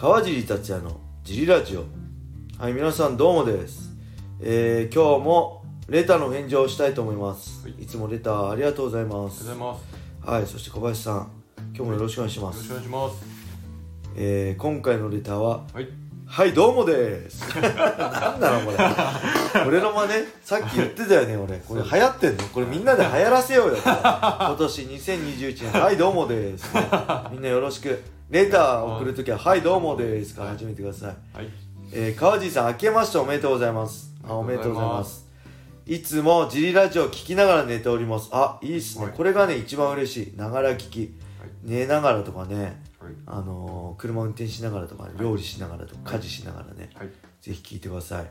川尻達也のジリラジオ。はい皆さんどうもです、えー、今日もレターの返事をしたいと思います、はい。い、つもレターありがとうございまありがすとうございます。はいそして小林さん今日もよろしくお願いします、よろしくお願いします。えー、今回のレターははい。はいどうもです。なんなのこれ。俺の真似さっき言ってたよね俺。これ流行ってんの？これみんなで流行らせようよ。今年2021年。はいどうもです、ね。みんなよろしくレター送るときははい。どうもですか。ら始めてください。はい。えー、川尻さん明けましておめでとうございます。あおめでとうございます。いつもジリラジオ聞きながら寝ております。あいいっすね、はい。これがね一番嬉しい。ながら聞き。はい。寝ながらとかね。はい。あのー車運転しながらとか料理しながらとか家事しながらね、はい。ぜひ聞いてください、い。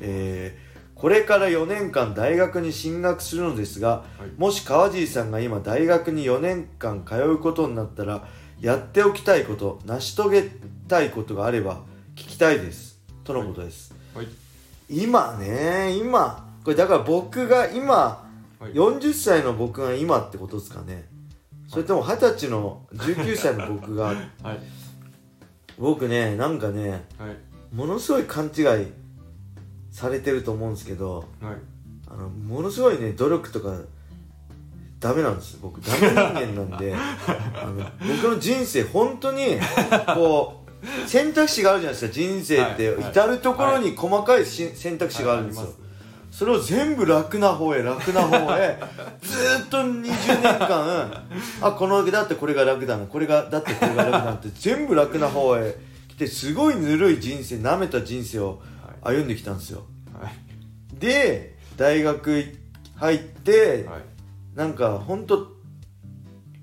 えー、これから4年間大学に進学するのですがはい。もし川尻さんが今大学に4年間通うことになったらやっておきたいこと成し遂げたいことがあれば聞きたいですとのことです、はい。今ね今これだから僕が今はい。40歳の僕が今ってことですかねそれとも20歳の19歳の僕がはい。僕ねなんかねはい。ものすごい勘違いされてると思うんですけどはい。あのものすごいね努力とかダメなんです僕ダメ人間なんで。あの僕の人生本当にこう選択肢があるじゃないですか。人生ってはいはい。至る所に細かいし選択肢があるんですよ、それを全部楽な方へ楽な方へずーっと20年間あこのだってこれが楽だなこれがだってこれが楽だなって 全部楽な方へ来てすごいぬるい人生なめた人生をは歩んできたんですよ。い。はい。で大学入ってはい。なんかほんと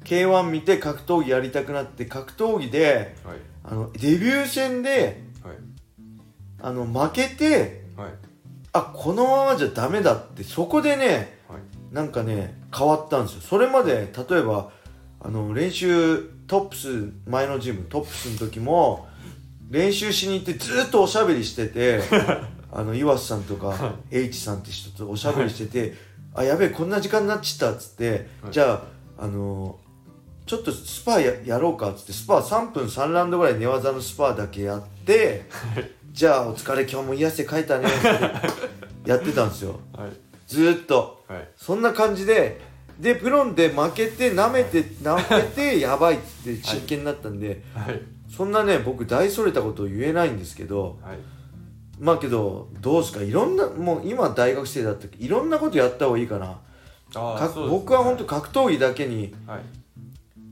K1 見て格闘技やりたくなって格闘技ではい。あのデビュー戦ではい。あの負けてはい。あこのままじゃダメだってそこでねはい。なんかね変わったんですよそれまで例えばあの練習トップス前のジムトップスの時も練習しに行ってずっとおしゃべりしてて あの岩瀬さんとか H さんって人とおしゃべりしててあやべえこんな時間になっちったっつって、はいじゃああのちょっとスパややろうかっつってスパ3分3ラウンドぐらい寝技のスパだけやってじゃあお疲れ今日も癒せかいたねって やってたんですよはい。ずーっとはい。そんな感じででプロンで負けて舐めて負けて やばいって真剣になったんで、はい。そんなね僕大それたことを言えないんですけどはい。まあけどどうですかいろんなもう今大学生だったけどいろんなことやった方がいいかな。あか僕は本当格闘技だけにはい。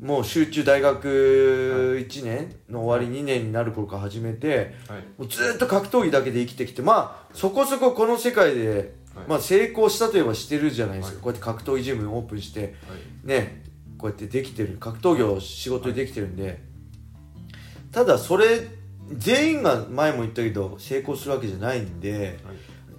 もう集中大学1年の終わり2年になる頃から始めてはい。もうずーっと格闘技だけで生きてきてまあそこそここの世界で、はい。まあ、成功したといえばしてるじゃないですか、はい。こうやって格闘技ジムオープンしてはい。ねこうやってできてる格闘技を仕事でできてるんで、ただそれ全員が前も言ったけど成功するわけじゃないんでは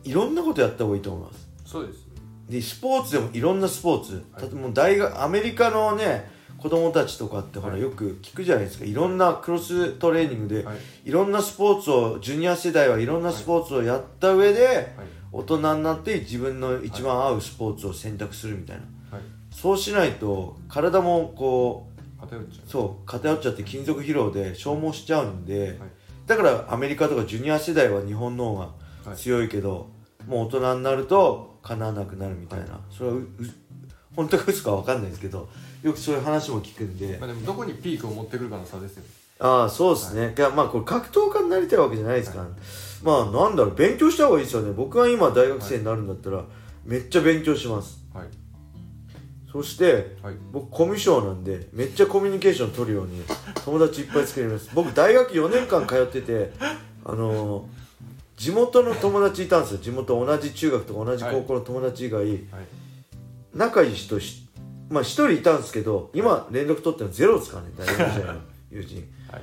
い。いろんなことやった方がいいと思いますそうですね。でスポーツでもいろんなスポーツ、はいもう大学アメリカのね子供たちとかってほらはいよく聞くじゃないですかいろんなクロストレーニングで、はい。いろんなスポーツをジュニア世代はいろんなスポーツをやった上で、はい。大人になって自分の一番合うスポーツを選択するみたいな、はい。そうしないと体もこう偏っちゃそう偏っちゃって金属疲労で消耗しちゃうんで、はい。だからアメリカとかジュニア世代は日本の方が強いけど、もう大人になるとかなわなくなるみたいな、それはうう 本当か嘘かわかんないですけどよくそういう話も聞くんで、う。まあでもどこにピークを持ってくるかの差ですよね。ああそうですね、い、やまあこれ格闘家になりたいわけじゃないですか。ら、まあなんだろう勉強した方がいいですよね。僕が今大学生になるんだったら、めっちゃ勉強します。はい。そしてはい。僕コミュ障なんでめっちゃコミュニケーション取るように友達いっぱい作ります。僕大学4年間通っててあのー地元の友達いたんですよ。地元同じ中学とか同じ高校の友達以外、はい。仲いい人しまあ一人いたんですけど今連絡取ってるのゼロですからね大学時代の友人。はい。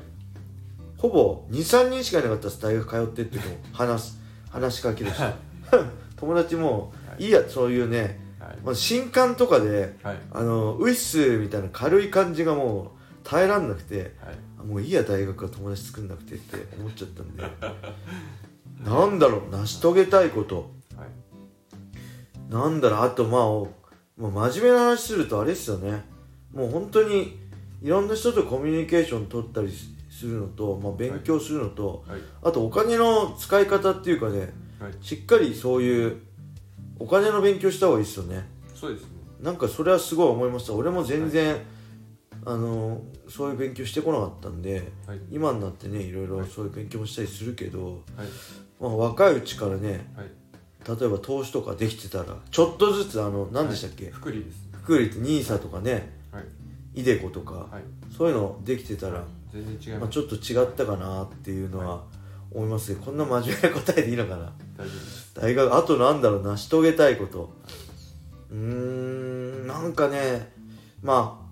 ほぼ23人しかいなかったです大学通ってっても。話す話しかけるし。友達もはい。いいやそういうね、はい。まあ、新刊とかではい。あのウィッスみたいな軽い感じがもう耐えらんなくてはい。あもういいや大学は友達作んなくてって思っちゃったんで。なんだろう成し遂げたいこと。はい。なんだろうあとまあおもう真面目な話するとあれですよね。もう本当にいろんな人とコミュニケーション取ったりするのと、まあ、勉強するのと、はい。あとお金の使い方っていうかねはい。しっかりそういうお金の勉強した方がいいですよね。そうですね。なんかそれはすごい思いました。俺も全然、あのそういう勉強してこなかったんではい。今になってねいろいろそういう勉強もしたりするけど、はい。まあ、若いうちからねはい。例えば投資とかできてたらちょっとずつあの何でしたっけ、福利です。ね福利って NISA とかねはい。イデコとか、はい。そういうのできてたら、全然違いまあ、ちょっと違ったかなっていうのは思います。ねこんな真面目な答えでいいのかな？大丈夫です。大学あとなんだろう？成し遂げたいこと。うーんなんかねまあ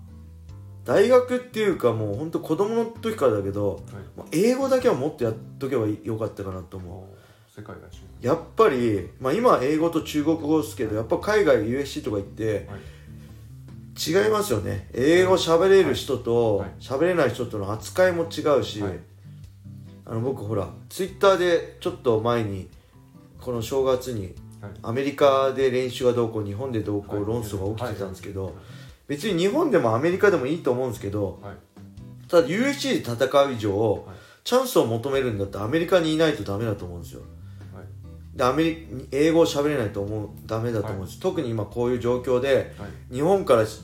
大学っていうかもうほんと子供の時からだけど、はい。まあ英語だけはもっとやっとけばよかったかなと思う。世界がやっぱり、まあ、今は英語と中国語ですけどやっぱ海外 USC とか行ってはい。違いますよね。英語喋れる人とはい。喋れない人との扱いも違うし、はいあの僕ほらツイッターでちょっと前にこの正月にはい。アメリカで練習がどうこう日本でどうこはいう論争が起きてたんですけど、はい。別に日本でもアメリカでもいいと思うんですけどはい。ただ USC で戦う以上、はい。チャンスを求めるんだったらアメリカにいないとダメだと思うんですよ。はい。でアメリ英語を喋れないと思うダメだと思うんです、特に今こういう状況ではい。日本からし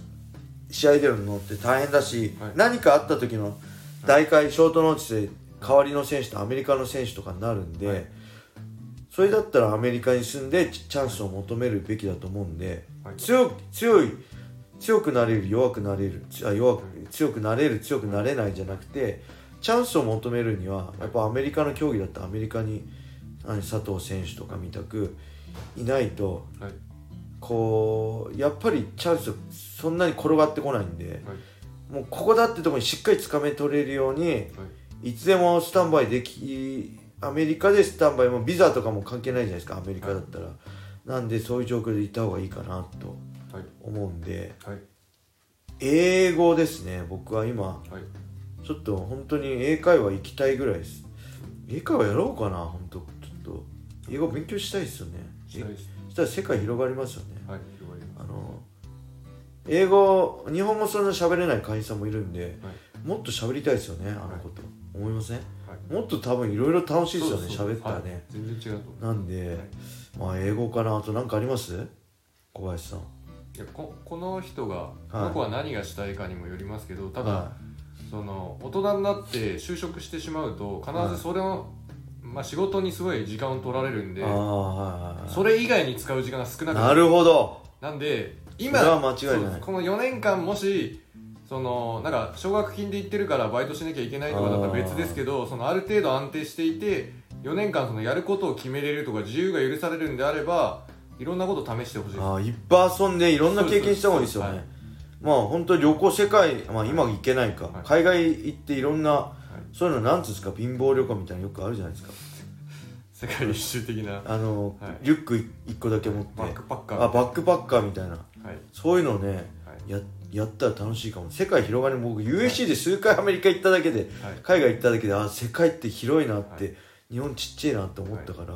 試合出るのって大変だし、はい。何かあった時の大会ショートノーティスで代わりの選手とアメリカの選手とかになるんで、はい。それだったらアメリカに住んでチチャンスを求めるべきだと思うんで、はい。強く強い強くなれる弱くなれるあ弱く強くなれる強くなれないじゃなくてチャンスを求めるにはやっぱアメリカの競技だったらアメリカにあの佐藤選手とかみたくいないとはい。こうやっぱりチャンスそんなに転がってこないんではい。もうここだってところにしっかりつかめ取れるようにはいいつでもスタンバイできアメリカでスタンバイもビザとかも関係ないじゃないですかアメリカだったら、なんでそういう状況でいた方がいいかなとはい。思うんで。はい英語ですね。僕は今はい。ちょっと本当に英会話行きたいぐらいです。英会話やろうかな本当。ちょっと。英語勉強したいですよね。したら世界広がりますよね。はい広がりまあの英語日本語そんな喋れない会員さんもいるんで、もっと喋りたいですよねあのこと、思いません？すはい。もっと多分いろいろ楽しいですよね喋ったらね、はい。全然違うと思う。なんで、まあ英語かなあと何かあります？小林さん。いやここの人が、はい。この子は何がしたいかにもよりますけどただ、はその大人になって就職してしまうと必ずそれを、まあ、仕事にすごい時間を取られるんでい、ああはいはいそれ以外に使う時間が少なくなる。ほど。なんで今それは間違いない。そうこの4年間もしそのなんか奨学金で行ってるからバイトしなきゃいけないとかだったら別ですけどそのある程度安定していて4年間そのやることを決めれるとか自由が許されるんであればいろんなこと試してほしいです。ああいっぱい遊んでいろんな経験した方がいいですよね。まあ本当に旅行世界まあ今行けないか、はい。海外行っていろんな、そういうのなんつうんですか？貧乏旅行みたいなのよくあるじゃないですか。世界一周的な。あの、はい。リュック1個だけ持って。バックパッカーあバックパッカーみたいな。はい。そういうのねはい。ややったら楽しいかも。世界広がり僕 USC で数回アメリカ行っただけで、はい。海外行っただけであ世界って広いなって、はい。日本ちっちゃいなって思ったから、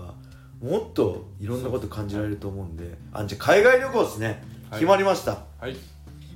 もっといろんなこと感じられると思うんで。あじゃあ海外旅行ですね、はい。決まりました。はい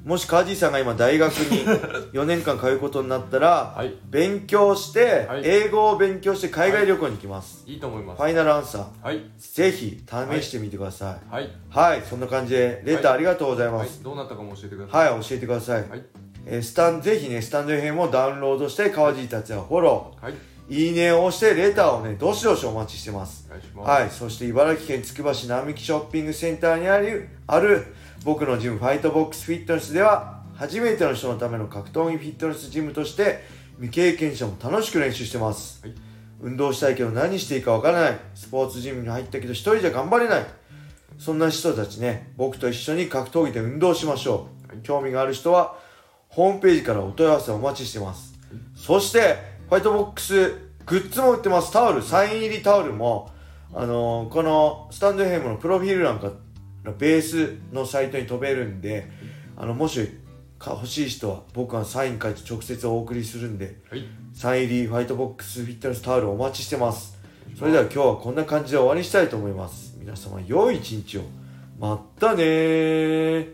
もしカージーさんが今大学に4年間通うことになったら、はい。勉強して、はい。英語を勉強して海外旅行に行きます、い。いと思います。ファイナルアンサー。はい。ぜひ試してみてください。はい。はい、そんな感じでレターありがとうございます、はい。どうなったかも教えてください。はい、教えてください。はい。えースタン、ぜひね、スタンド FM をダウンロードして、川尻達也をフォロはい。ー、いいねを押して、レターをね、どしどしお待ちしてます。お願いします。はい、そして茨城県つくば市並木ショッピングセンターにある、ある、僕のジム、ファイトボックスフィットネスでは、初めての人のための格闘技フィットネスジムとして、未経験者も楽しく練習してます。はい運動したいけど何していいかわからない。スポーツジムに入ったけど一人じゃ頑張れない。そんな人たちね、僕と一緒に格闘技で運動しましょう。はい興味がある人は、ホームページからお問い合わせお待ちしてます。そして、ファイトボックス、グッズも売ってます。タオル、サイン入りタオルも、あのーこのスタンド FM のプロフィール欄からベースのサイトに飛べるんで、あの、もしか欲しい人は僕がサイン書いて直接お送りするんで、はい。サイン入りファイトボックスフィットネスタオルお待ちしてます。それでは今日はこんな感じで終わりにしたいと思います。皆様良い一日を。まったねー